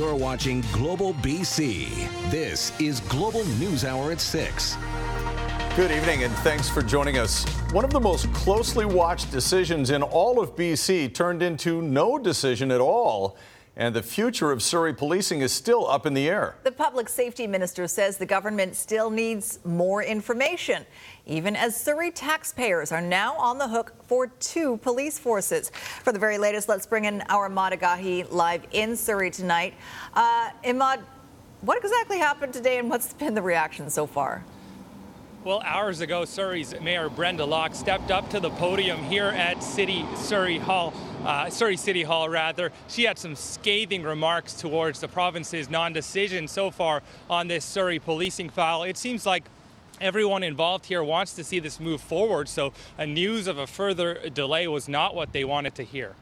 You're watching Global BC. This is Global News Hour at 6. Good evening and thanks for joining us. One of the most closely watched decisions in all of BC turned into no decision at all. And the future of Surrey policing is still up in the air. The public safety minister says the government still needs more information, even as Surrey taxpayers are now on the hook for two police forces. For the very latest, let's bring in our Imad Agahi live in Surrey tonight. Uh, Imad, what exactly happened today and what's been the reaction so far? Well, hours ago, Surrey's Mayor Brenda Locke stepped up to the podium here at City Surrey Hall, uh, Surrey City Hall, rather. She had some scathing remarks towards the province's non-decision so far on this Surrey policing file. It seems like Everyone involved here wants to see this move forward, so a news of a further delay was not what they wanted to hear.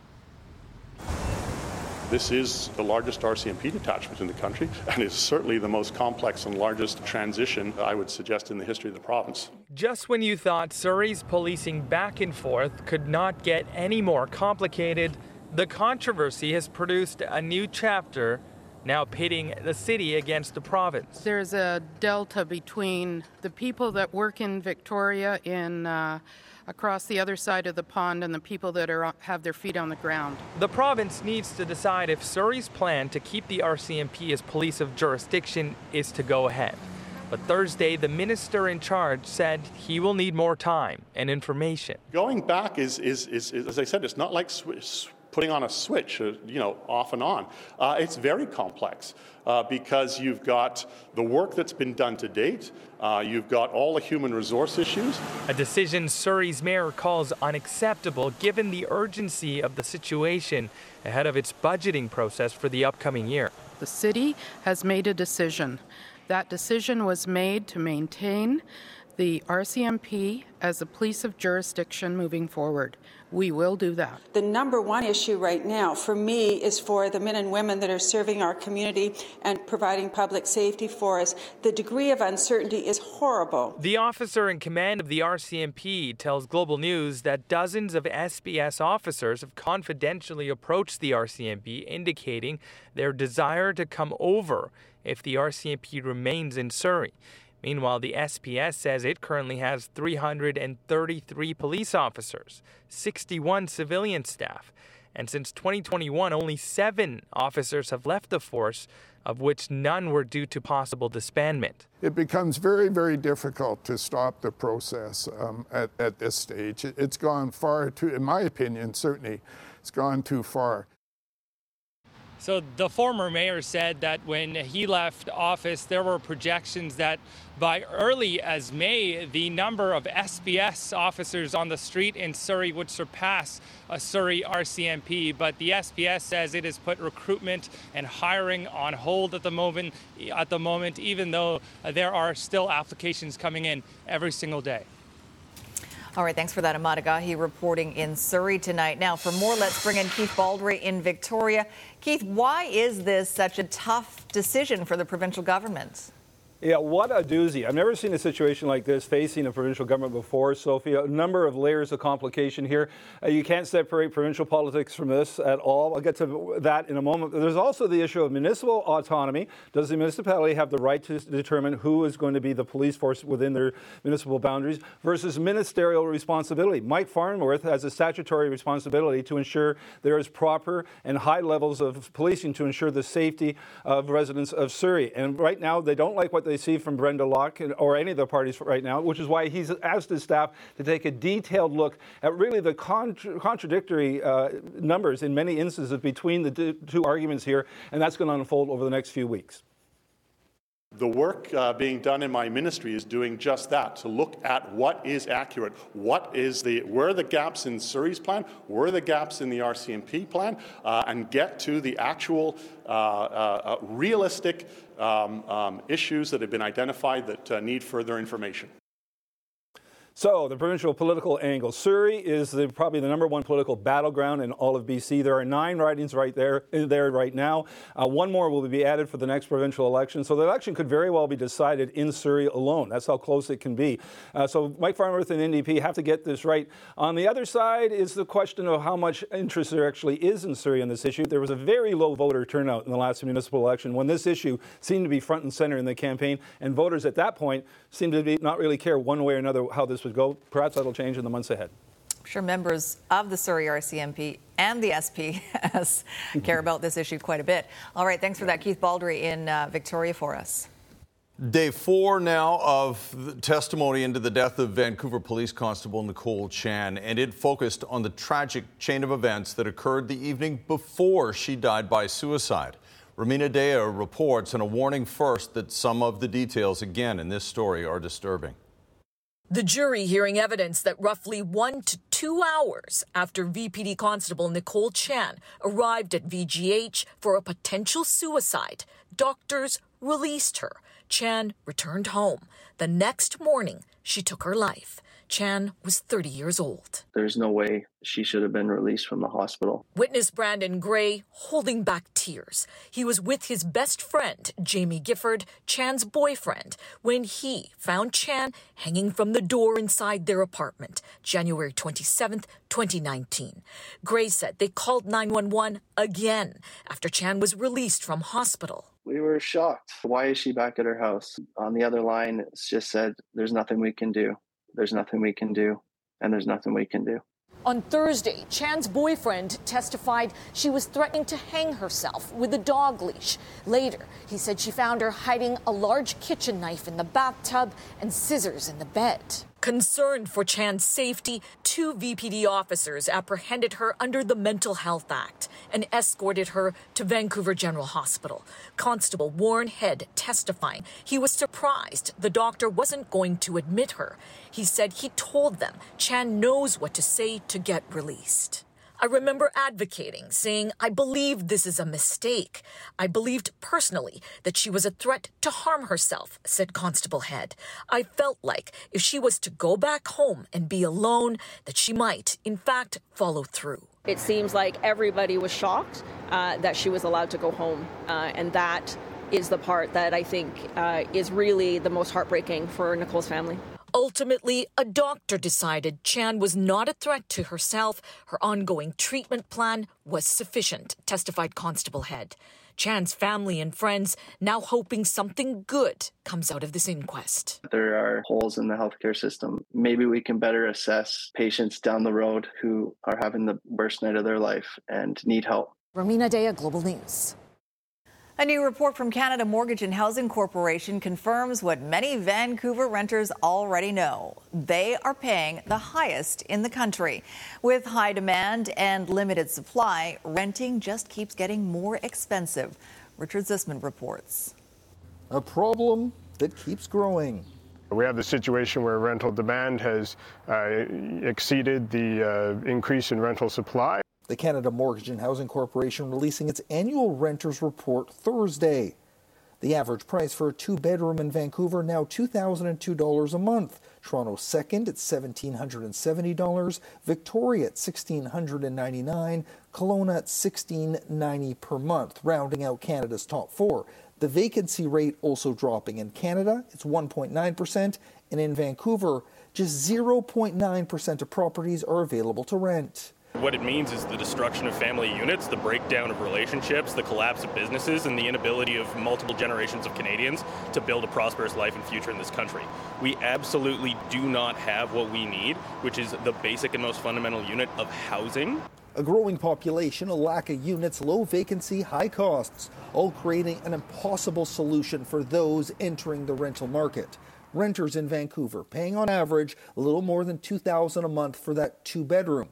This is the largest RCMP detachment in the country, and is certainly the most complex and largest transition, I would suggest, in the history of the province. Just when you thought Surrey's policing back and forth could not get any more complicated, the controversy has produced a new chapter, now pitting the city against the province. There's a delta between the people that work in Victoria in. Uh, across the other side of the pond and the people that are have their feet on the ground. The province needs to decide if Surrey's plan to keep the RCMP as police of jurisdiction is to go ahead. But Thursday, the minister in charge said he will need more time and information. Going back is, is, is, is as I said, it's not like sw- putting on a switch, uh, you know, off and on. Uh, it's very complex uh, because you've got the work that's been done to date, uh, you've got all the human resource issues. A decision Surrey's mayor calls unacceptable given the urgency of the situation ahead of its budgeting process for the upcoming year. The city has made a decision. That decision was made to maintain the RCMP as a police of jurisdiction moving forward. We will do that. The number one issue right now for me is for the men and women that are serving our community and providing public safety for us. The degree of uncertainty is horrible. The officer in command of the RCMP tells Global News that dozens of SPS officers have confidentially approached the RCMP indicating their desire to come over if the RCMP remains in Surrey. Meanwhile, the SPS says it currently has 333 police officers, 61 civilian staff, and since 2021, only seven officers have left the force, of which none were due to possible disbandment. It becomes very, very difficult to stop the process um, at, at this stage. It's gone far too, in my opinion, certainly, it's gone too far. So the former mayor said that when he left office, there were projections that by early as May, the number of SPS officers on the street in Surrey would surpass a Surrey RCMP. But the SPS says it has put recruitment and hiring on hold at the moment. At the moment, even though there are still applications coming in every single day. All right, thanks for that, Imad Agahi reporting in Surrey tonight. Now, for more, let's bring in Keith Baldry in Victoria. Keith, why is this such a tough decision for the provincial government? Yeah, what a doozy. I've never seen a situation like this facing a provincial government before, Sophie. A number of layers of complication here. Uh, you can't separate provincial politics from this at all. I'll get to that in a moment. There's also the issue of municipal autonomy. Does the municipality have the right to determine who is going to be the police force within their municipal boundaries versus ministerial responsibility? Mike Farnworth has a statutory responsibility to ensure there is proper and high levels of policing to ensure the safety of residents of Surrey. And right now, they don't like what they see from Brenda Locke or any of the parties right now, which is why he's asked his staff to take a detailed look at really the contra- contradictory uh, numbers in many instances between the two arguments here, and that's going to unfold over the next few weeks. The work uh, being done in my ministry is doing just that to look at what is accurate, what is the where are the gaps in Surrey's plan, where are the gaps in the RCMP plan, uh, and get to the actual uh, uh, uh realistic um, um, issues that have been identified that uh, need further information. So, the provincial political angle. Surrey is the, probably the number one political battleground in all of BC. There are nine ridings right there, there right now. Uh, one more will be added for the next provincial election. So, the election could very well be decided in Surrey alone. That's how close it can be. Uh, so, Mike Farnworth and NDP have to get this right. On the other side is the question of how much interest there actually is in Surrey on this issue. There was a very low voter turnout in the last municipal election when this issue seemed to be front and center in the campaign, and voters at that point seemed to be, not really care one way or another how this was would go. Perhaps that'll change in the months ahead. I'm sure members of the Surrey RCMP and the SPS care about this issue quite a bit. All right, thanks for that, Keith Baldry in uh, Victoria for us. Day four now of testimony into the death of Vancouver Police Constable Nicole Chan, and it focused on the tragic chain of events that occurred the evening before she died by suicide. Rumina Daya reports, and a warning first that some of the details, again, in this story are disturbing. The jury hearing evidence that roughly one to two hours after VPD Constable Nicole Chan arrived at VGH for a potential suicide, doctors released her. Chan returned home. The next morning, she took her life. Chan was 30 years old. There's no way she should have been released from the hospital. Witness Brandon Gray holding back tears. He was with his best friend, Jamie Gifford, Chan's boyfriend, when he found Chan hanging from the door inside their apartment, January 27, 2019. Gray said they called 911 again after Chan was released from hospital. We were shocked. Why is she back at her house? On the other line, it's just said, There's nothing we can do there's nothing we can do, and there's nothing we can do. On Thursday, Chan's boyfriend testified she was threatening to hang herself with a dog leash. Later, he said she found her hiding a large kitchen knife in the bathtub and scissors in the bed. Concerned for Chan's safety, two VPD officers apprehended her under the Mental Health Act and escorted her to Vancouver General Hospital. Constable Warren Head testifying he was surprised the doctor wasn't going to admit her. He said he told them Chan knows what to say to get released. I remember advocating, saying, I believe this is a mistake. I believed personally that she was a threat to harm herself, said Constable Head. I felt like if she was to go back home and be alone, that she might, in fact, follow through. It seems like everybody was shocked uh, that she was allowed to go home, uh, and that is the part that I think uh, is really the most heartbreaking for Nicole's family. Ultimately, a doctor decided Chan was not a threat to herself. Her ongoing treatment plan was sufficient, testified Constable Head. Chan's family and friends now hoping something good comes out of this inquest. There are holes in the healthcare system. Maybe we can better assess patients down the road who are having the worst night of their life and need help. Rumina Daya, Global News. A new report from Canada Mortgage and Housing Corporation confirms what many Vancouver renters already know. They are paying the highest in the country. With high demand and limited supply, renting just keeps getting more expensive. Richard Zussman reports. A problem that keeps growing. We have the situation where rental demand has uh, exceeded the uh, increase in rental supply. The Canada Mortgage and Housing Corporation releasing its annual renters report Thursday. The average price for a two bedroom in Vancouver now $2,002 a month. Toronto second at $1,770. Victoria at $1,699. Kelowna at 1,690 per month, rounding out Canada's top four. The vacancy rate also dropping. In Canada, it's 1.9%, and in Vancouver, just 0.9% of properties are available to rent. What it means is the destruction of family units, the breakdown of relationships, the collapse of businesses, and the inability of multiple generations of Canadians to build a prosperous life and future in this country. We absolutely do not have what we need, which is the basic and most fundamental unit of housing. A growing population, a lack of units, low vacancy, high costs, all creating an impossible solution for those entering the rental market. Renters in Vancouver paying on average a little more than 2000 a month for that two bedroom.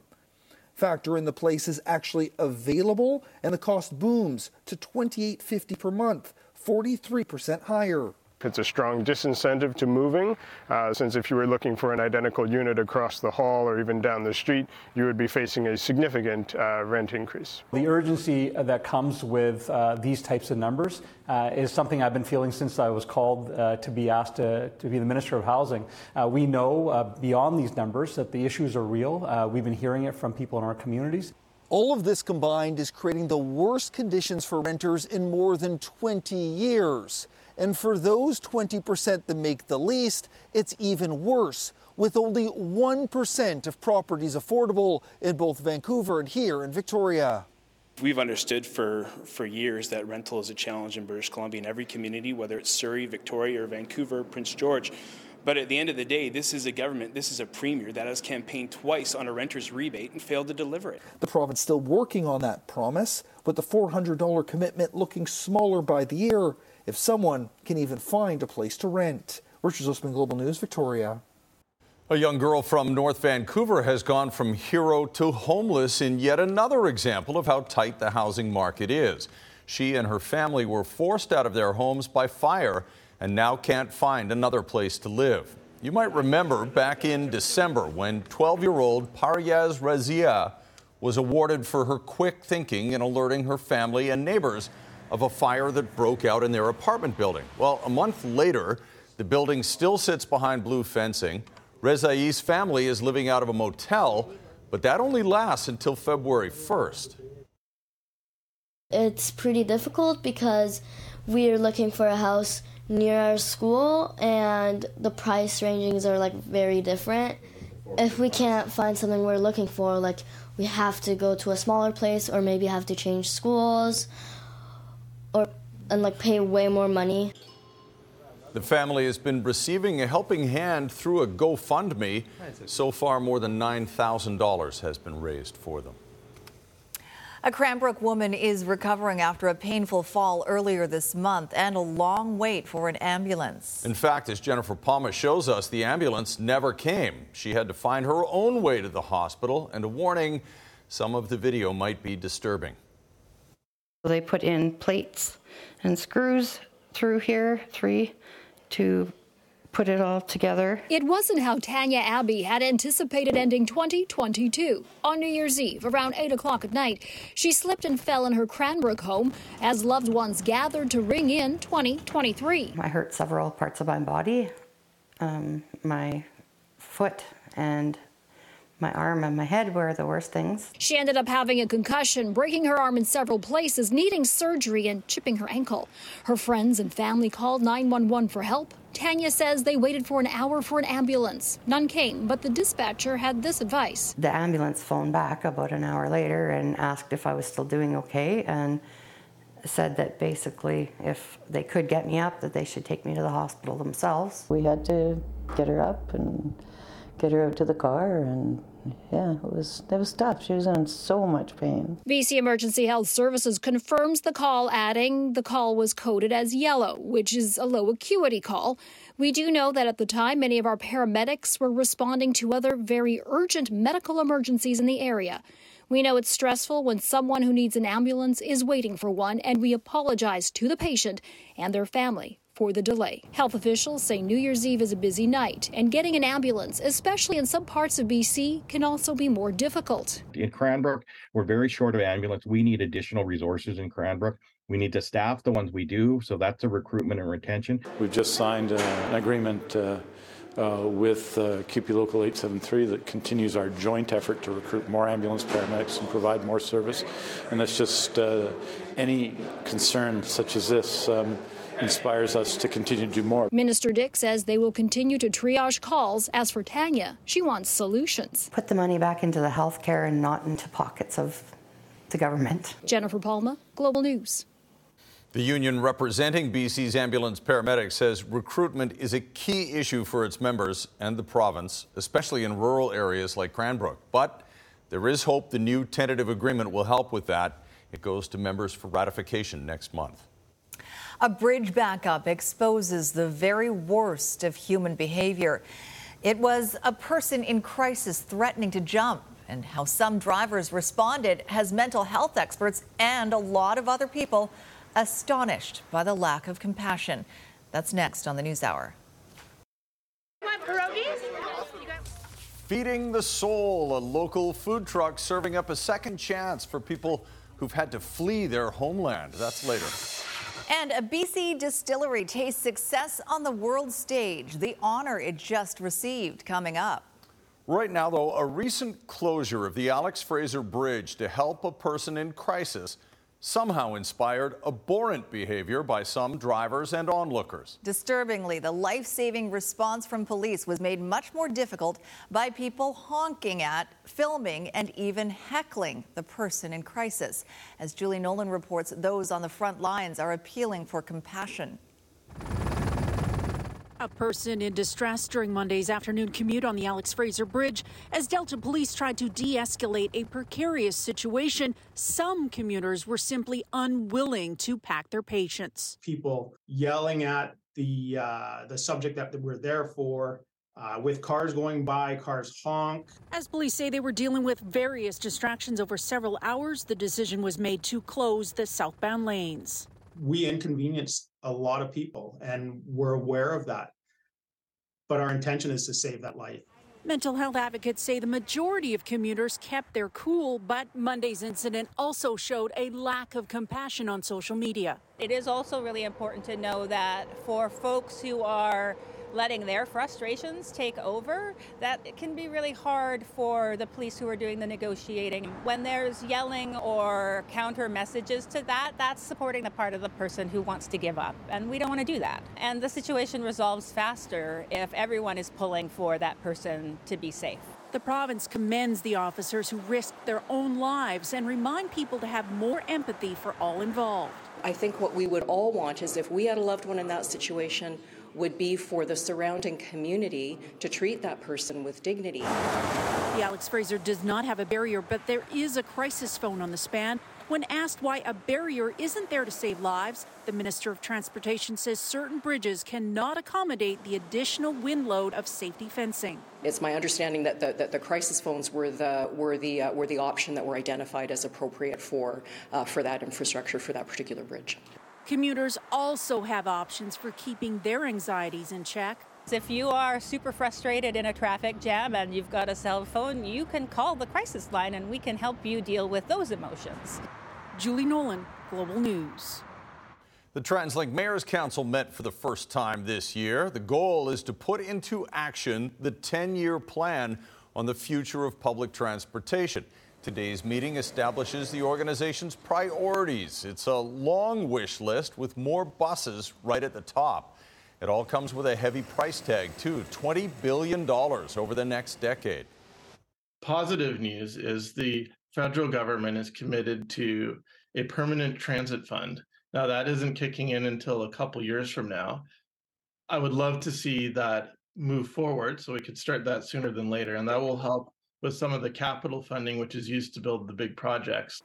Factor in the places actually available, and the cost booms to $28.50 per month, 43% higher. It's a strong disincentive to moving, uh, since if you were looking for an identical unit across the hall or even down the street, you would be facing a significant uh, rent increase. The urgency that comes with uh, these types of numbers uh, is something I've been feeling since I was called uh, to be asked to, to, be the Minister of Housing. Uh, we know beyond these numbers that the issues are real. we've been hearing it from people in our communities. All of this combined is creating the worst conditions for renters in more than 20 years. And for those 20% that make the least, it's even worse, with only 1% of properties affordable in both Vancouver and here in Victoria. We've understood for, for years that rental is a challenge in British Columbia in every community, whether it's Surrey, Victoria, or Vancouver, Prince George. But at the end of the day, this is a government, this is a premier that has campaigned twice on a renter's rebate and failed to deliver it. The province still working on that promise, with the $400 commitment looking smaller by the year if someone can even find a place to rent. Richard Zussman, Global News, Victoria. A young girl from North Vancouver has gone from hero to homeless in yet another example of how tight the housing market is. She and her family were forced out of their homes by fire and now can't find another place to live. You might remember back in December when 12 year old Paryaz Razia was awarded for her quick thinking in alerting her family and neighbors of a fire that broke out in their apartment building. Well, a month later, the building still sits behind blue fencing. Rezai's family is living out of a motel, but that only lasts until February 1st. It's pretty difficult because we're looking for a house near our school and the price rangings are like very different. If we can't find something we're looking for, like we have to go to a smaller place or maybe have to change schools and like pay way more money. The family has been receiving a helping hand through a GoFundMe. So far, more than $9,000 has been raised for them. A Cranbrook woman is recovering after a painful fall earlier this month and a long wait for an ambulance. In fact, as Jennifer Palma shows us, the ambulance never came. She had to find her own way to the hospital, and a warning some of the video might be disturbing. They put in plates and screws through here, three, to put it all together. It wasn't how Tanya Abbey had anticipated ending 2022. On New Year's Eve, around 8 o'clock at night, she slipped and fell in her Cranbrook home as loved ones gathered to ring in 2023. I hurt several parts of my body, um, my foot and my arm and my head were the worst things. She ended up having a concussion, breaking her arm in several places, needing surgery, and chipping her ankle. Her friends and family called 911 for help. Tanya says they waited for an hour for an ambulance. None came, but the dispatcher had this advice. The ambulance phoned back about an hour later and asked if I was still doing okay and said that basically if they could get me up that they should take me to the hospital themselves. We had to get her up and get her out to the car and yeah, it was it was tough. She was in so much pain. BC Emergency Health Services confirms the call, adding the call was coded as yellow, which is a low acuity call. We do know that at the time, many of our paramedics were responding to other very urgent medical emergencies in the area. We know it's stressful when someone who needs an ambulance is waiting for one, and we apologize to the patient and their family for the delay. Health officials say New Year's Eve is a busy night, and getting an ambulance, especially in some parts of BC, can also be more difficult. In Cranbrook, we're very short of ambulance. We need additional resources in Cranbrook. We need to staff the ones we do, so that's a recruitment and retention. We've just signed uh, an agreement. Uh, uh, with uh, CUPE Local 873 that continues our joint effort to recruit more ambulance paramedics and provide more service. And that's just uh, any concern such as this. Um, inspires us to continue to do more. Minister Dix says they will continue to triage calls. As for Tanya, she wants solutions. Put the money back into the health care and not into pockets of the government. Jennifer Palma, Global News. The union representing BC's ambulance paramedics says recruitment is a key issue for its members and the province, especially in rural areas like Cranbrook. But there is hope the new tentative agreement will help with that. It goes to members for ratification next month. A bridge backup exposes the very worst of human behavior. It was a person in crisis threatening to jump, and how some drivers responded has mental health experts and a lot of other people astonished by the lack of compassion. That's next on the News Hour. Feeding the Soul, a local food truck serving up a second chance for people who've had to flee their homeland. That's later. And a BC distillery tastes success on the world stage, the honor it just received coming up. Right now, though, a recent closure of the Alex Fraser Bridge to help a person in crisis somehow inspired abhorrent behavior by some drivers and onlookers. Disturbingly, the life saving response from police was made much more difficult by people honking at, filming, and even heckling the person in crisis. As Julie Nolan reports, those on the front lines are appealing for compassion. A person in distress during Monday's afternoon commute on the Alex Fraser Bridge as Delta police tried to de escalate a precarious situation. Some commuters were simply unwilling to pack their patience. People yelling at the, uh, the subject that we're there for. Uh, with cars going by, cars honk. As police say they were dealing with various distractions over several hours, the decision was made to close the southbound lanes. We inconvenienced a lot of people, and we're aware of that. But our intention is to save that life. Mental health advocates say the majority of commuters kept their cool, but Monday's incident also showed a lack of compassion on social media. It is also really important to know that for folks who are letting their frustrations take over, that it can be really hard for the police who are doing the negotiating. When there's yelling or counter messages to that, that's supporting the part of the person who wants to give up. And we don't want to do that. And the situation resolves faster if everyone is pulling for that person to be safe. The province commends the officers who risked their own lives and remind people to have more empathy for all involved. I think what we would all want is if we had a loved one in that situation, would be for the surrounding community to treat that person with dignity. The Alex Fraser does not have a barrier, but there is a crisis phone on the span. When asked why a barrier isn't there to save lives, the Minister of Transportation says certain bridges cannot accommodate the additional wind load of safety fencing. It's my understanding that the, that the crisis phones were the were the uh, were the option that were identified as appropriate for uh, for that infrastructure for that particular bridge. Commuters also have options for keeping their anxieties in check. If you are super frustrated in a traffic jam and you've got a cell phone, you can call the crisis line and we can help you deal with those emotions. Julie Nolan, Global News. The TransLink Mayor's Council met for the first time this year. The goal is to put into action the 10 year plan on the future of public transportation. Today's meeting establishes the organization's priorities. It's a long wish list with more buses right at the top. It all comes with a heavy price tag, too $20 billion over the next decade. Positive news is the federal government is committed to a permanent transit fund. Now, that isn't kicking in until a couple years from now. I would love to see that move forward so we could start that sooner than later, and that will help with some of the capital funding, which is used to build the big projects.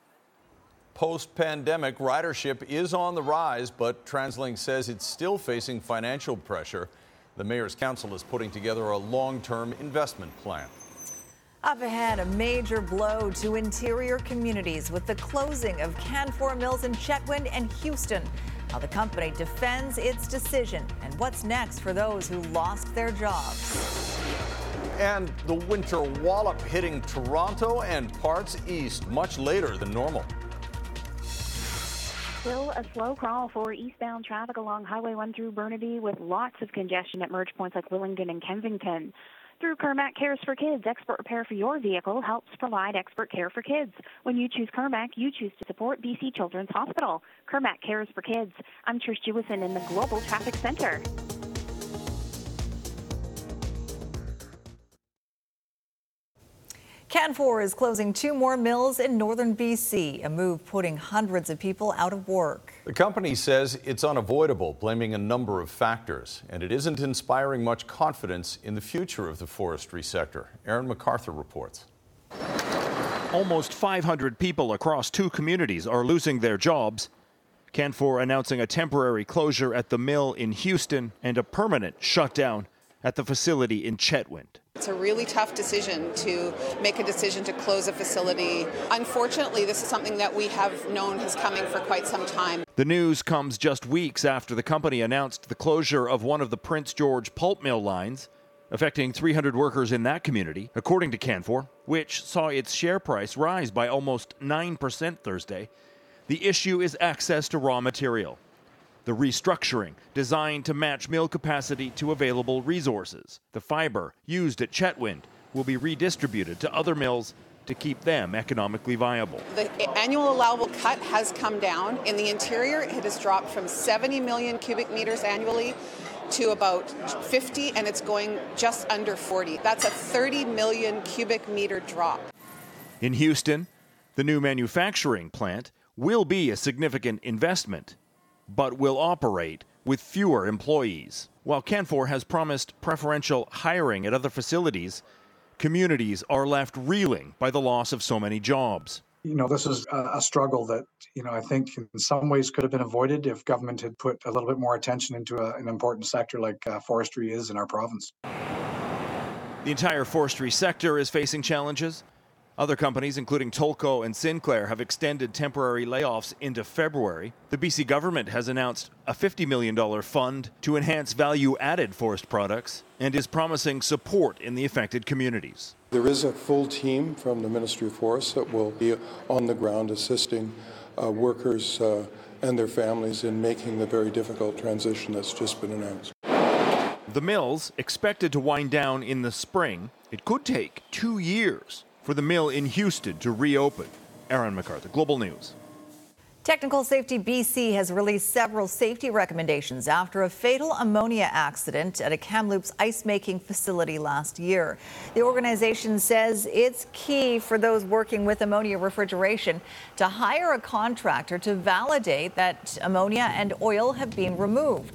Post pandemic, ridership is on the rise, but TransLink says it's still facing financial pressure. The Mayor's Council is putting together a long term investment plan. Up ahead, a major blow to interior communities with the closing of Canfor Mills in Chetwynd and Houston. How the company defends its decision and what's next for those who lost their jobs. And the winter wallop hitting Toronto and parts east much later than normal. Still a slow crawl for eastbound traffic along Highway 1 through Burnaby with lots of congestion at merge points like Willingdon and Kensington. Through Kirmac Cares for Kids, expert repair for your vehicle helps provide expert care for kids. When you choose Kirmac, you choose to support BC Children's Hospital. Kirmac Cares for Kids. I'm Trish Jewison in the Global Traffic Center. Canfor is closing two more mills in northern BC, a move putting hundreds of people out of work. The company says it's unavoidable, blaming a number of factors, and it isn't inspiring much confidence in the future of the forestry sector. Aaron MacArthur reports. Almost 500 people across two communities are losing their jobs. Canfor announcing a temporary closure at the mill in Houston and a permanent shutdown at the facility in Chetwynd. It's a really tough decision to make a decision to close a facility. Unfortunately, this is something that we have known is coming for quite some time. The news comes just weeks after the company announced the closure of one of the Prince George pulp mill lines, affecting 300 workers in that community, according to Canfor, which saw its share price rise by almost 9% Thursday. The issue is access to raw material. The restructuring, designed to match mill capacity to available resources. The fiber used at Chetwynd will be redistributed to other mills to keep them economically viable. The annual allowable cut has come down. In the interior, it has dropped from 70 million cubic meters annually to about 50, and it's going just under 40. That's a 30 million cubic meter drop. In Houston, the new manufacturing plant will be a significant investment but will operate with fewer employees. While Canfor has promised preferential hiring at other facilities, communities are left reeling by the loss of so many jobs. You know, this is a struggle that, you know, I think in some ways could have been avoided if government had put a little bit more attention into a, an important sector like uh, forestry is in our province. The entire forestry sector is facing challenges. Other companies, including Tolko and Sinclair, have extended temporary layoffs into February. The BC government has announced a $50 million fund to enhance value added forest products and is promising support in the affected communities. There is a full team from the Ministry of Forests that will be on the ground assisting uh, workers uh, and their families in making the very difficult transition that's just been announced. The mills, expected to wind down in the spring, it could take two years for the mill in Houston to reopen. Aaron MacArthur, Global News. Technical Safety BC has released several safety recommendations after a fatal ammonia accident at a Kamloops ice making facility last year. The organization says it's key for those working with ammonia refrigeration to hire a contractor to validate that ammonia and oil have been removed.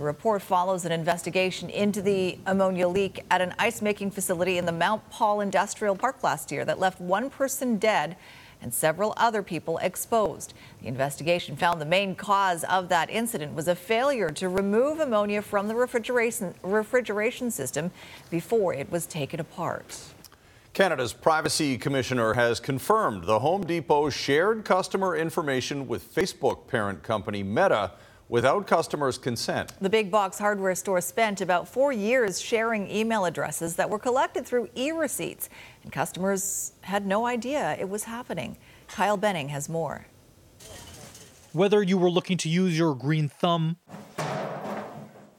The report follows an investigation into the ammonia leak at an ice making facility in the Mount Paul Industrial Park last year that left one person dead and several other people exposed. The investigation found the main cause of that incident was a failure to remove ammonia from the refrigeration, refrigeration system before it was taken apart. Canada's Privacy Commissioner has confirmed the Home Depot shared customer information with Facebook parent company Meta without customers' consent. The big box hardware store spent about four years sharing email addresses that were collected through e receipts, and customers had no idea it was happening. Kyle Benning has more. Whether you were looking to use your green thumb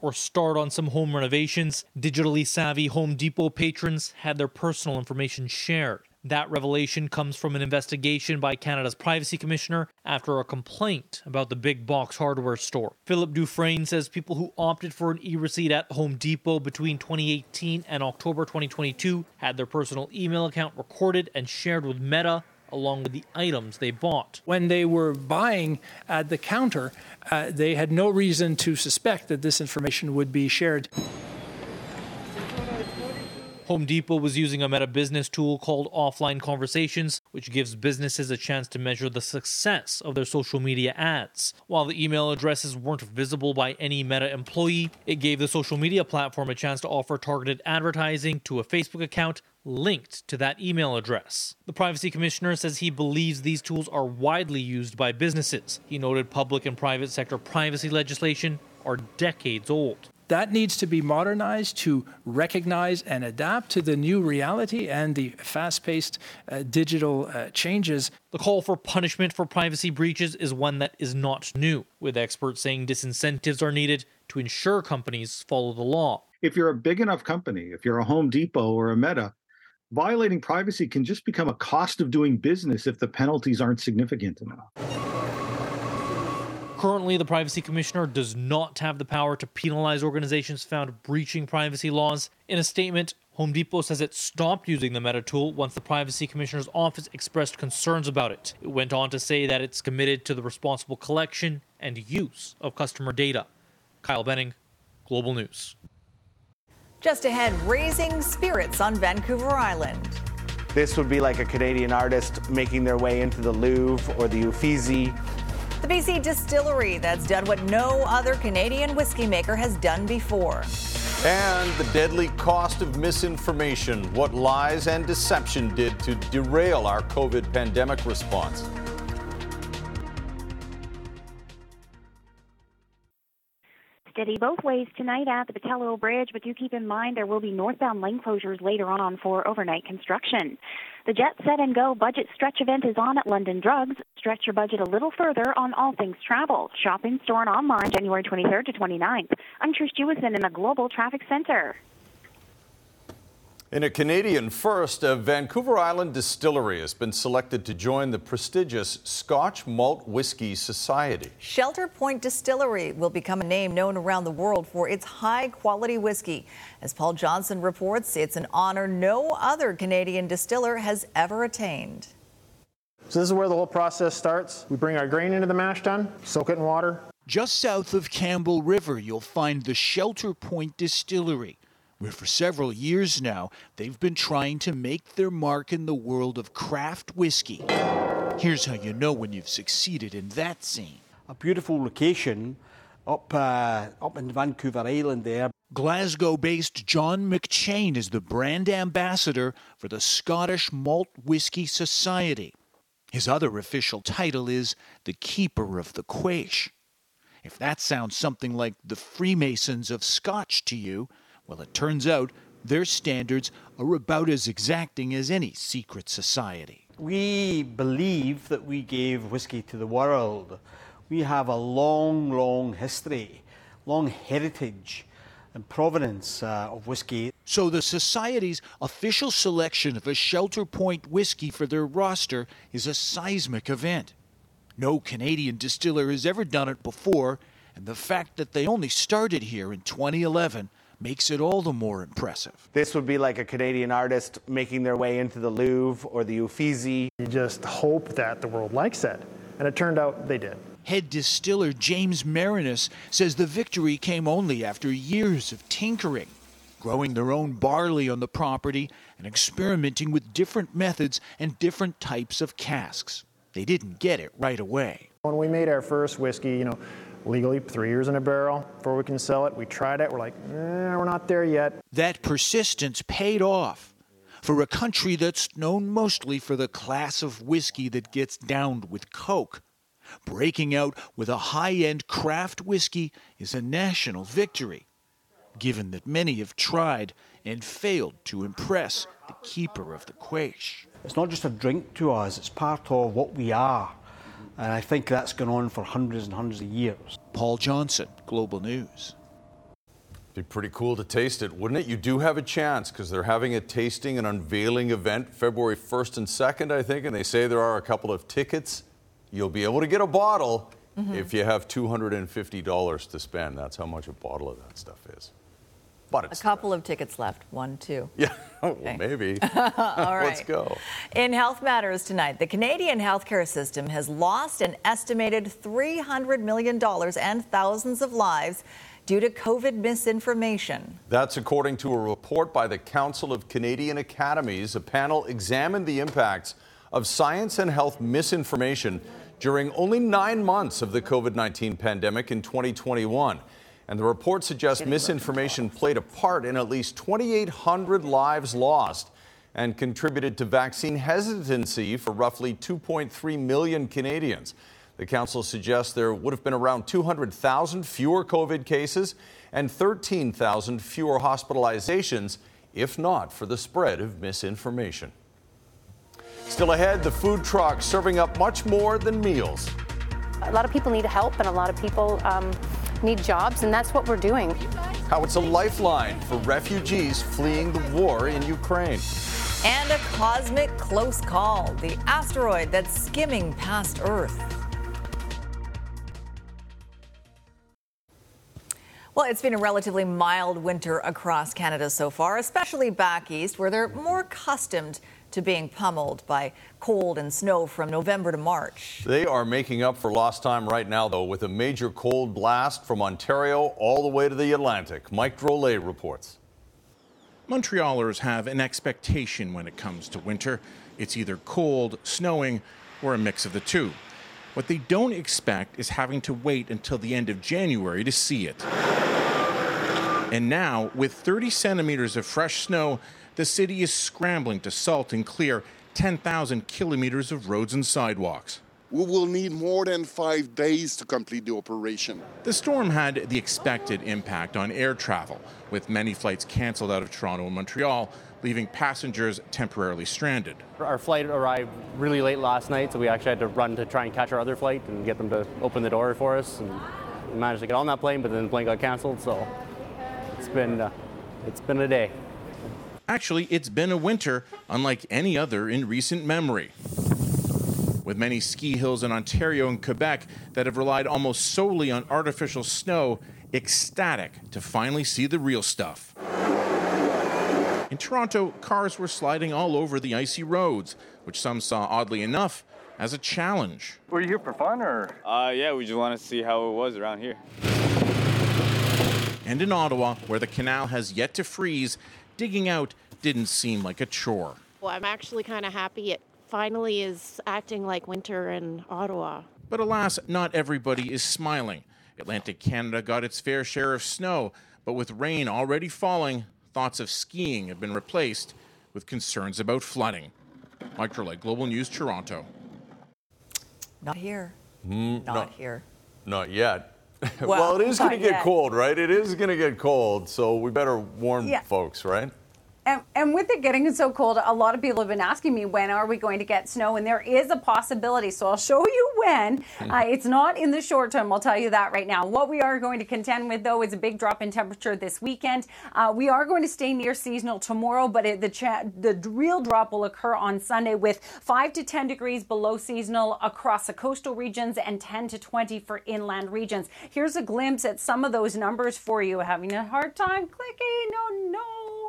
or start on some home renovations, digitally savvy Home Depot patrons had their personal information shared. That revelation comes from an investigation by Canada's Privacy Commissioner after a complaint about the big box hardware store. Philippe Dufresne says people who opted for an e receipt at Home Depot between 2018 and October 2022 had their personal email account recorded and shared with Meta along with the items they bought. When they were buying at the counter, uh, they had no reason to suspect that this information would be shared. Home Depot was using a meta business tool called Offline Conversions, which gives businesses a chance to measure the success of their social media ads. While the email addresses weren't visible by any Meta employee, it gave the social media platform a chance to offer targeted advertising to a Facebook account linked to that email address. The Privacy Commissioner says he believes these tools are widely used by businesses. He noted public and private sector privacy legislation are decades old that needs to be modernized to recognize and adapt to the new reality and the fast paced uh, digital uh, changes. The call for punishment for privacy breaches is one that is not new, with experts saying disincentives are needed to ensure companies follow the law. If you're a big enough company, if you're a Home Depot or a Meta, violating privacy can just become a cost of doing business if the penalties aren't significant enough. Currently, the Privacy Commissioner does not have the power to penalize organizations found breaching privacy laws. In a statement, Home Depot says it stopped using the Meta tool once the Privacy Commissioner's office expressed concerns about it. It went on to say that it's committed to the responsible collection and use of customer data. Kyle Benning, Global News. Just ahead, raising spirits on Vancouver Island. This would be like a Canadian artist making their way into the Louvre or the Uffizi The BC distillery that's done what no other Canadian whiskey maker has done before. And the deadly cost of misinformation, what lies and deception did to derail our COVID pandemic response. Both ways tonight at the Pattullo Bridge, but do keep in mind there will be northbound lane closures later on for overnight construction. The Jet Set and Go budget stretch event is on at London Drugs. Stretch your budget a little further on all things travel. Shopping, store, and online January 23rd to 29th. I'm Trish Jewison in the Global Traffic Center. In a Canadian first, a Vancouver Island distillery has been selected to join the prestigious Scotch Malt Whisky Society. Shelter Point Distillery will become a name known around the world for its high quality whiskey. As Paul Johnson reports, it's an honor no other Canadian distiller has ever attained. So, this is where the whole process starts. We bring our grain into the mash tun, soak it in water. Just south of Campbell River, you'll find the Shelter Point Distillery where for several years now they've been trying to make their mark in the world of craft whiskey. Here's how you know when you've succeeded in that scene. A beautiful location up uh, up in Vancouver Island there. Glasgow-based John McCheyne is the brand ambassador for the Scottish Malt Whisky Society. His other official title is the Keeper of the Quaich. If that sounds something like the Freemasons of Scotch to you, well, it turns out their standards are about as exacting as any secret society. We believe that we gave whiskey to the world. We have a long, long history, long heritage and provenance uh, of whiskey. So the Society's official selection of a Shelter Point whiskey for their roster is a seismic event. No Canadian distiller has ever done it before, and the fact that they only started here in 2011 makes it all the more impressive. This would be like a Canadian artist making their way into the Louvre or the Uffizi. You just hope that the world likes it. And it turned out they did. Head distiller James Marinus says the victory came only after years of tinkering, growing their own barley on the property and experimenting with different methods and different types of casks. They didn't get it right away. When we made our first whiskey, you know, legally three years in a barrel before we can sell it. We tried it. We're like, eh, we're not there yet. That persistence paid off for a country that's known mostly for the class of whiskey that gets downed with Coke. Breaking out with a high end craft whiskey is a national victory, given that many have tried and failed to impress the keeper of the Quaich. It's not just a drink to us, it's part of what we are. And I think that's gone on for hundreds and hundreds of years. Paul Johnson, Global News. Be pretty cool to taste it, wouldn't it? You do have a chance because they're having a tasting and unveiling event February 1st and 2nd, I think, and they say there are a couple of tickets. You'll be able to get a bottle mm-hmm. if you have $250 to spend. That's how much a bottle of that stuff is. But a couple of tickets left. One, two. Yeah, oh, okay. maybe. All right. Let's go. In Health Matters tonight, the Canadian healthcare system has lost an estimated $300 million and thousands of lives due to COVID misinformation. That's according to a report by the Council of Canadian Academies. A panel examined the impacts of science and health misinformation during only nine months of the COVID 19 pandemic in 2021. And the report suggests misinformation played a part in at least 2,800 lives lost and contributed to vaccine hesitancy for roughly 2.3 million Canadians. The council suggests there would have been around 200,000 fewer COVID cases and 13,000 fewer hospitalizations if not for the spread of misinformation. Still ahead, the food truck serving up much more than meals. A lot of people need help, and a lot of people um, need jobs, and that's what we're doing. How it's a lifeline for refugees fleeing the war in Ukraine. And a cosmic close call the asteroid that's skimming past Earth. Well, it's been a relatively mild winter across Canada so far, especially back east, where they're more accustomed to being pummeled by cold and snow from November to March. They are making up for lost time right now, though, with a major cold blast from Ontario all the way to the Atlantic. Mike Drolet reports. Montrealers have an expectation when it comes to winter. It's either cold, snowing, or a mix of the two. What they don't expect is having to wait until the end of January to see it. And now, with 30 centimeters of fresh snow, the city is scrambling to salt and clear 10,000 kilometers of roads and sidewalks. We will need more than five days to complete the operation. The storm had the expected impact on air travel, with many flights canceled out of Toronto and Montreal, leaving passengers temporarily stranded. Our flight arrived really late last night, so we actually had to run to try and catch our other flight and get them to open the door for us. And we managed to get on that plane, but then the plane got canceled, so it's been, uh, it's been a day. Actually, it's been a winter unlike any other in recent memory. With many ski hills in Ontario and Quebec that have relied almost solely on artificial snow, ecstatic to finally see the real stuff. In Toronto, cars were sliding all over the icy roads, which some saw oddly enough as a challenge. Were you here for fun or? Uh, yeah, we just want to see how it was around here. And in Ottawa, where the canal has yet to freeze, digging out didn't seem like a chore. Well, I'm actually kind of happy it finally is acting like winter in Ottawa. But alas, not everybody is smiling. Atlantic Canada got its fair share of snow, but with rain already falling, thoughts of skiing have been replaced with concerns about flooding. Mike Drolet, Global News, Toronto. Not here. Mm, Not not, here. not yet. Well, Well, it is going to get cold, right? It is going to get cold, so we better warn Yeah. folks, right? And, and with it getting so cold, a lot of people have been asking me when are we going to get snow, and there is a possibility. So I'll show you when. Uh, it's not in the short term. I'll tell you that right now. What we are going to contend with, though, is a big drop in temperature this weekend. Uh, we are going to stay near seasonal tomorrow, but it, the cha- the real drop will occur on Sunday with five to 10 degrees below seasonal across the coastal regions and 10 to 20 for inland regions. Here's a glimpse at some of those numbers for you. Having a hard time clicking? No, no.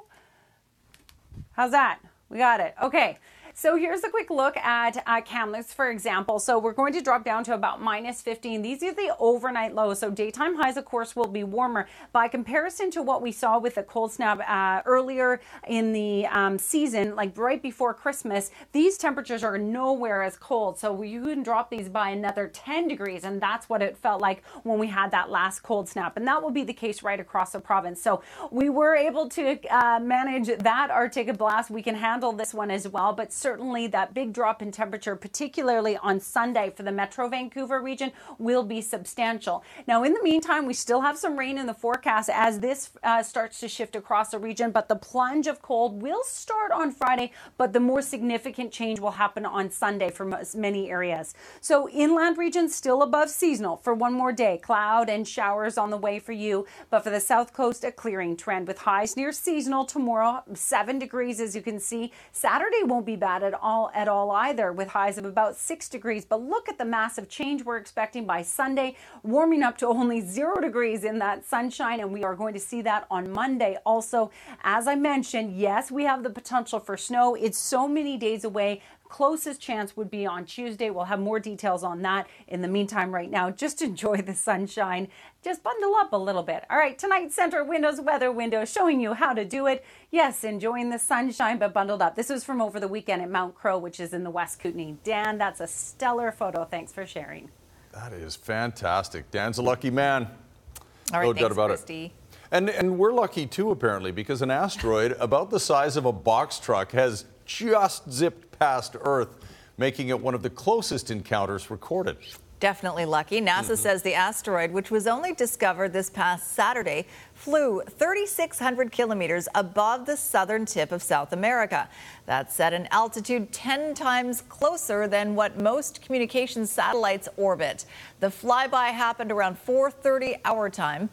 How's that? We got it. Okay. So here's a quick look at uh, Kamloops, for example. So we're going to drop down to about minus 15. These are the overnight lows. So daytime highs, of course, will be warmer. By comparison to what we saw with the cold snap uh, earlier in the um, season, like right before Christmas, these temperatures are nowhere as cold. So you can drop these by another 10 degrees, and that's what it felt like when we had that last cold snap. And that will be the case right across the province. So we were able to uh, manage that Arctic blast. We can handle this one as well, but certainly that big drop in temperature, particularly on Sunday for the Metro Vancouver region, will be substantial. Now, in the meantime, we still have some rain in the forecast as this uh, starts to shift across the region, but the plunge of cold will start on Friday, but the more significant change will happen on Sunday for many areas. So, inland regions still above seasonal for one more day. Cloud and showers on the way for you, but for the south coast, a clearing trend with highs near seasonal tomorrow, seven degrees as you can see. Saturday won't be bad at all at all either, with highs of about six degrees. But look at the massive change we're expecting by Sunday, warming up to only zero degrees in that sunshine, and we are going to see that on Monday. Also, as I mentioned, yes, we have the potential for snow. It's so many days away. Closest chance would be on Tuesday. We'll have more details on that. In the meantime, right now, just enjoy the sunshine. Just bundle up a little bit. All right, tonight, Centra Windows Weather Window showing you how to do it. Yes, enjoying the sunshine, but bundled up. This was from over the weekend at Mount Crow, which is in the West Kootenay. Dan, that's a stellar photo. Thanks for sharing. That is fantastic. Dan's a lucky man. All right, no thanks, doubt about Kristi. it. And, and we're lucky too, apparently, because an asteroid about the size of a box truck has just zipped past Earth, making it one of the closest encounters recorded. Definitely lucky. NASA says the asteroid, which was only discovered this past Saturday, flew 3,600 kilometers above the southern tip of South America. That's at an altitude 10 times closer than what most communications satellites orbit. The flyby happened around 4:30 our time.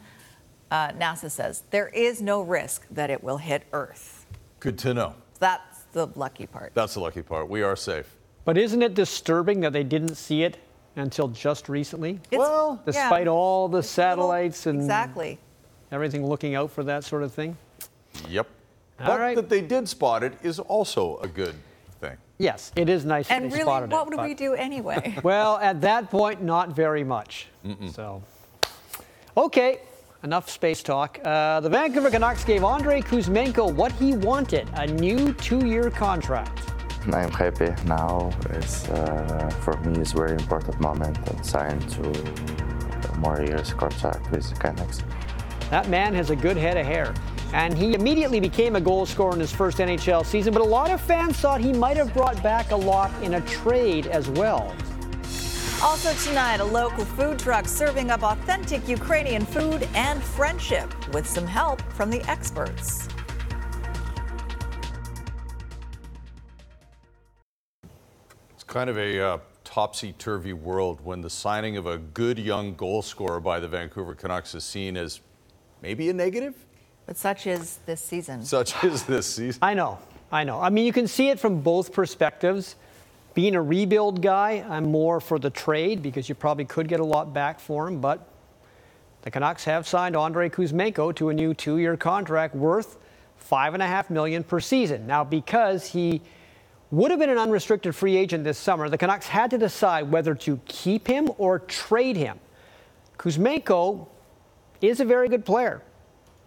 Uh, NASA says there is no risk that it will hit Earth. Good to know. That's the lucky part. That's the lucky part. We are safe. But isn't it disturbing that they didn't see it until just recently? well, despite yeah. all the satellites and Exactly. everything looking out for that sort of thing. Yep. All but right. that they did spot it is also a good thing. Yes, it is nice that And they really, spotted what it. would but- we do anyway? well, at that point, not very much. So, okay, enough space talk. Uh, the Vancouver Canucks gave Andrei Kuzmenko what he wanted a new two year contract. I'm happy now. It's uh, for me it's a very important moment and sign to more years contract with the Canucks. That man has a good head of hair. And he immediately became a goal scorer in his first NHL season, but a lot of fans thought he might have brought back a lot in a trade as well. Also tonight, a local food truck serving up authentic Ukrainian food and friendship with some help from the experts. It's kind of a uh, topsy turvy world when the signing of a good young goal scorer by the Vancouver Canucks is seen as maybe a negative. But such is this season. Such is this season. I know. I know. I mean, you can see it from both perspectives. Being a rebuild guy, I'm more for the trade because you probably could get a lot back for him. But the Canucks have signed Andrei Kuzmenko to a new two-year contract worth five and a half million per season. Now, because he would have been an unrestricted free agent this summer, the Canucks had to decide whether to keep him or trade him. Kuzmenko is a very good player.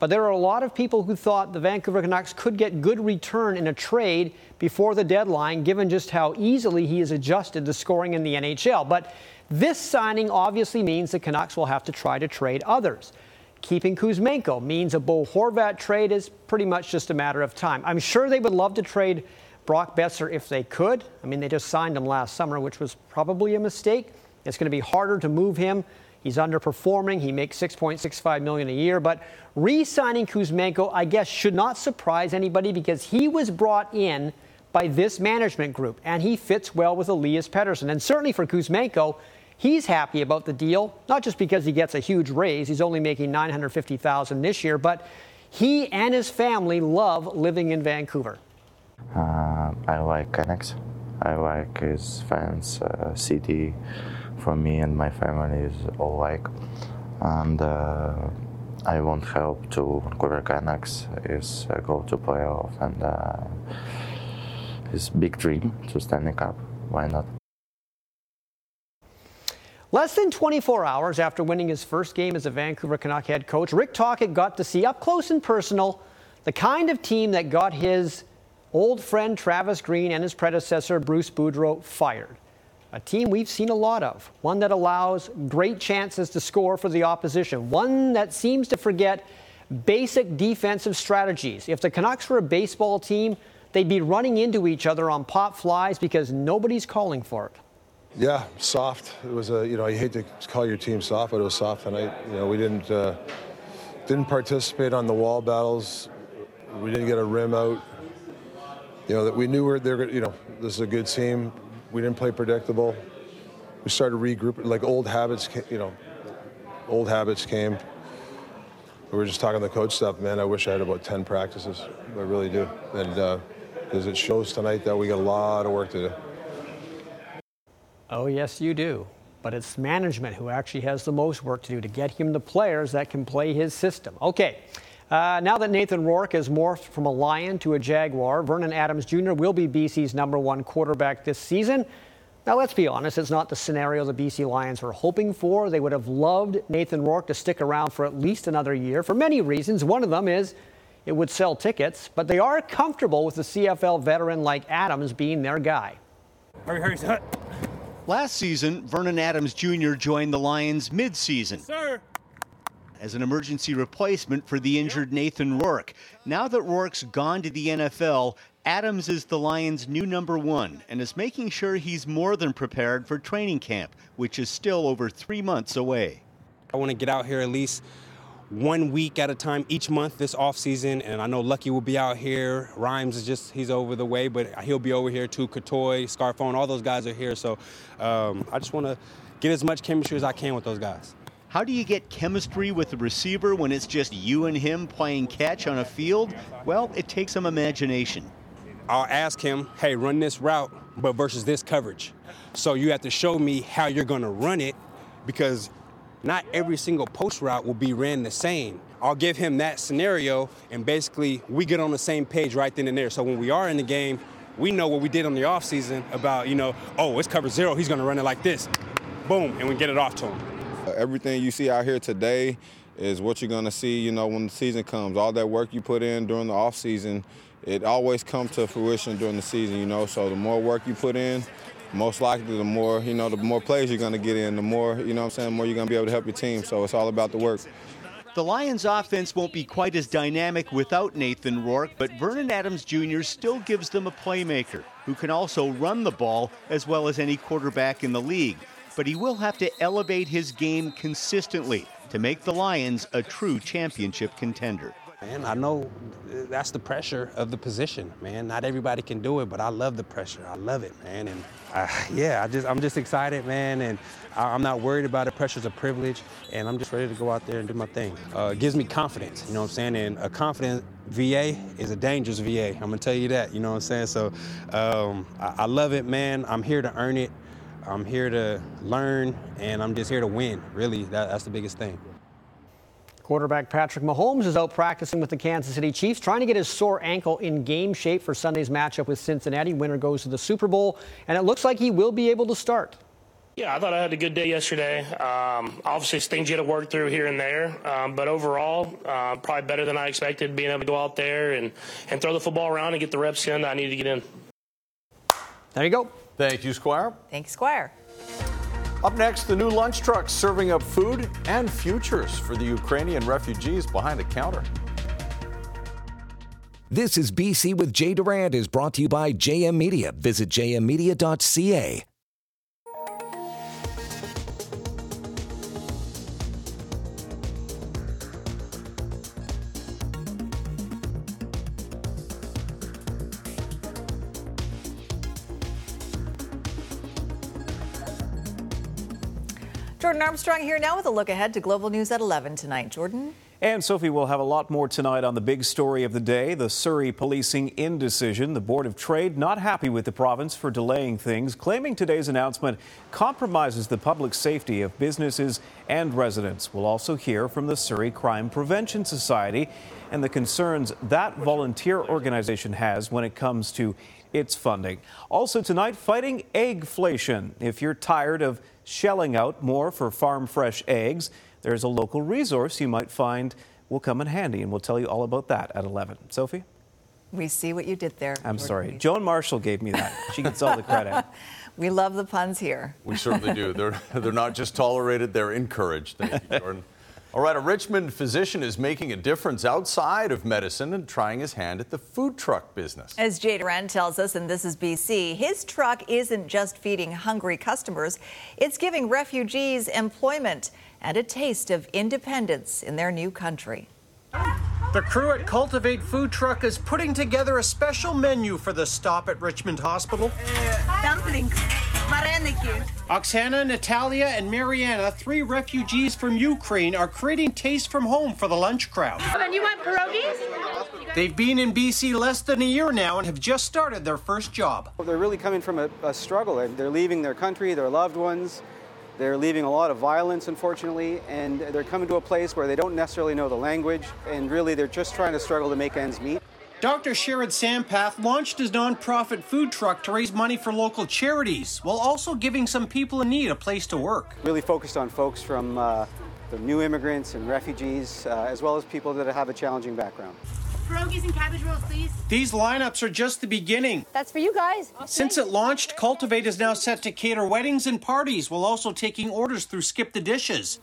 But there are a lot of people who thought the Vancouver Canucks could get good return in a trade before the deadline, given just how easily he has adjusted to scoring in the NHL. But this signing obviously means the Canucks will have to try to trade others. Keeping Kuzmenko means a Bo Horvat trade is pretty much just a matter of time. I'm sure they would love to trade Brock Boeser if they could. I mean, they just signed him last summer, which was probably a mistake. It's going to be harder to move him He's underperforming. He makes 6.65 million a year, but re-signing Kuzmenko, I guess, should not surprise anybody because he was brought in by this management group, and he fits well with Elias Pettersson. And certainly for Kuzmenko, he's happy about the deal, not just because he gets a huge raise. He's only making 950,000 this year, but he and his family love living in Vancouver. Uh, I like Canucks. I like his fans, uh, city for me and my family is all like. And uh, I want help to Vancouver Canucks is uh, go to playoff and uh, his big dream to Stanley Cup. Why not? Less than 24 hours after winning his first game as a Vancouver Canuck head coach, Rick Tocchet got to see up close and personal the kind of team that got his old friend Travis Green and his predecessor Bruce Boudreau fired a team we've seen a lot of, one that allows great chances to score for the opposition, one that seems to forget basic defensive strategies. If the Canucks were a baseball team, they'd be running into each other on pop flies because nobody's calling for it. Yeah, soft. It was a you know you hate to call your team soft, but it was soft tonight. You know we didn't uh, didn't participate on the wall battles. We didn't get a rim out. You know that we knew we're they're you know this is a good team. We didn't play predictable. We started regrouping, like old habits, you know, old habits came. We were just talking the coach stuff, man. I wish I had about 10 practices. I really do. And because uh, it shows tonight that we got a lot of work to do. Oh, yes, you do. But it's management who actually has the most work to do to get him the players that can play his system. Okay. Uh, now that Nathan Rourke has morphed from a Lion to a Jaguar, Vernon Adams Jr. will be BC's number one quarterback this season. Now, let's be honest, it's not the scenario the BC Lions were hoping for. They would have loved Nathan Rourke to stick around for at least another year for many reasons. One of them is it would sell tickets, but they are comfortable with the CFL veteran like Adams being their guy. Hurry, hurry, sir. Last season, Vernon Adams Jr. joined the Lions midseason. Sir as an emergency replacement for the injured Nathan Rourke. Now that Rourke's gone to the NFL, Adams is the Lions' new number one and is making sure he's more than prepared for training camp, which is still over three months away. I want to get out here at least one week at a time each month this off season, and I know Lucky will be out here. Rhymes is just he's over the way, but he'll be over here too. Cottoy, Scarfone, all those guys are here. So um, I just want to get as much chemistry as I can with those guys. How do you get chemistry with the receiver when it's just you and him playing catch on a field? Well, it takes some imagination. I'll ask him, hey, run this route, but versus this coverage. So you have to show me how you're going to run it because not every single post route will be ran the same. I'll give him that scenario, and basically we get on the same page right then and there. So when we are in the game, we know what we did on the offseason about, you know, oh, it's cover zero, he's going to run it like this. Boom, and we get it off to him. Uh, everything you see out here today is what you're going to see, you know, when the season comes. All that work you put in during the off season, it always comes to fruition during the season, you know. So the more work you put in, most likely the more, you know, the more players you're going to get in, the more, you know I'm saying, the more you're going to be able to help your team. So it's all about the work. The Lions offense won't be quite as dynamic without Nathan Rourke, but Vernon Adams Jr. still gives them a playmaker who can also run the ball as well as any quarterback in the league. But he will have to elevate his game consistently to make the Lions a true championship contender. Man, I know that's the pressure of the position, man. Not everybody can do it, but I love the pressure. I love it, man. And uh, yeah, I just I'm just excited, man. And I, am not worried about it. Pressure's a privilege, and I'm just ready to go out there and do my thing. Uh, it gives me confidence, you know what I'm saying? And a confident VA is a dangerous VA. I'm gonna tell you that, you know what I'm saying? So um, I, I love it, man. I'm here to earn it. I'm here to learn, and I'm just here to win. Really, that, that's the biggest thing. Quarterback Patrick Mahomes is out practicing with the Kansas City Chiefs, trying to get his sore ankle in game shape for Sunday's matchup with Cincinnati. Winner goes to the Super Bowl, and it looks like he will be able to start. Yeah, I thought I had a good day yesterday. Um, obviously, it's things you had to work through here and there, um, but overall, uh, probably better than I expected. Being able to go out there and, and throw the football around and get the reps in that I needed to get in. There you go. Thank you, Squire. Thanks, Squire. Up next, the new lunch trucks serving up food and futures for the Ukrainian refugees behind the counter. This is BC with Jay Durant is brought to you by JM Media. Visit jmmedia.ca. Jordan Armstrong here now with a look ahead to global news at 11 tonight. Jordan? And Sophie will have a lot more tonight on the big story of the day the Surrey policing indecision. The Board of Trade not happy with the province for delaying things, claiming today's announcement compromises the public safety of businesses and residents. We'll also hear from the Surrey Crime Prevention Society and the concerns that volunteer organization has when it comes to its funding. Also tonight, fighting eggflation. If you're tired of shelling out more for farm fresh eggs, there's a local resource you might find will come in handy, and we'll tell you all about that at 11. Sophie? We see what you did there. I'm sorry. Joan Marshall gave me that. She gets all the credit. we love the puns here. We certainly do. They're, they're not just tolerated, they're encouraged. Thank you, Jordan. All right, a Richmond physician is making a difference outside of medicine and trying his hand at the food truck business. As Jay Durant tells us, and this is BC, his truck isn't just feeding hungry customers, it's giving refugees employment and a taste of independence in their new country. The crew at Cultivate Food Truck is putting together a special menu for the stop at Richmond Hospital. Dumplings. Oksana, Natalia, and Mariana, three refugees from Ukraine, are creating taste from home for the lunch crowd. And you want pierogies? They've been in BC less than a year now and have just started their first job. They're really coming from a, a struggle. They're leaving their country, their loved ones. They're leaving a lot of violence, unfortunately, and they're coming to a place where they don't necessarily know the language, and really they're just trying to struggle to make ends meet. Dr. Sherrod Sampath launched his nonprofit food truck to raise money for local charities while also giving some people in need a place to work. Really focused on folks from uh, the new immigrants and refugees, uh, as well as people that have a challenging background. Pierogies and cabbage rolls, please. These lineups are just the beginning. That's for you guys. Since it launched, Cultivate is now set to cater weddings and parties while also taking orders through Skip the Dishes.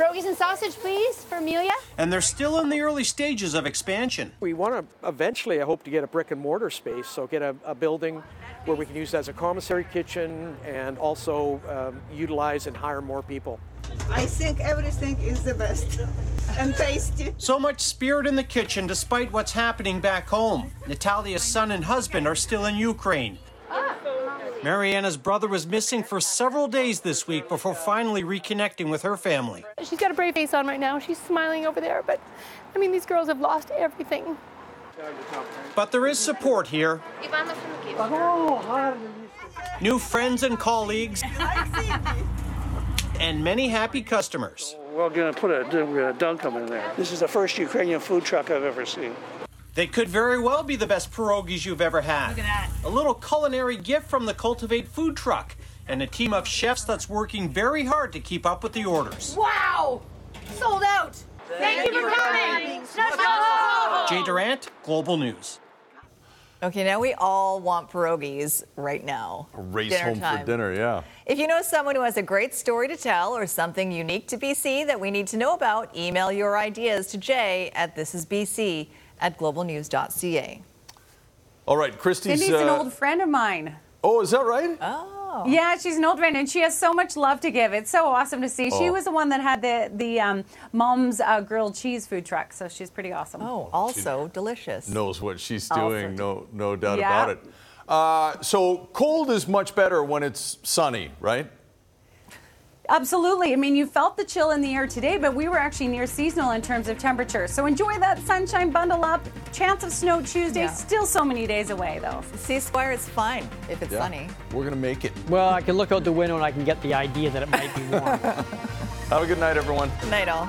Pierogies and sausage, please, for Amelia. And they're still in the early stages of expansion. We want to eventually, I hope, to get a brick and mortar space, so get a, a building where we can use as a commissary kitchen and also um, utilize and hire more people. I think everything is the best and tasty. So much spirit in the kitchen despite what's happening back home. Natalia's son and husband are still in Ukraine. Mariana's brother was missing for several days this week before finally reconnecting with her family. She's got a brave face on right now. She's smiling over there, but I mean, these girls have lost everything. But there is support here. New friends and colleagues, and many happy customers. We're going to put a, a Dunkum in there. This is the first Ukrainian food truck I've ever seen. They could very well be the best pierogies you've ever had. Look at that. A little culinary gift from the Cultivate food truck and a team of chefs that's working very hard to keep up with the orders. Wow! Sold out. Thank, you for coming. Jay Durant, Global News. Okay, now we all want pierogies right now. Race Dinner home time. for dinner, yeah. If you know someone who has a great story to tell or something unique to BC that we need to know about, email your ideas to jay at thisisbc at globalnews.ca. All right, Kristi's. Cindy's an uh, old friend of mine. Oh, is that right? Oh. Yeah, she's an old friend, and she has so much love to give. It's so awesome to see. She Oh. was the one that had the the um, mom's uh, grilled cheese food truck, so she's pretty awesome. Oh, also delicious. knows what she's Also doing. No, no doubt Yeah. about it. Uh, so cold is much better when it's sunny, right? Absolutely. I mean, you felt the chill in the air today, but we were actually near seasonal in terms of temperature. So enjoy that sunshine, bundle up. Chance of snow Tuesday, Yeah. still so many days away, though. See, Squire, it's fine if it's Yeah. sunny. We're gonna make it. Well, I can look out the window and I can get the idea that it might be warm. Have a good night, everyone. Good night, all.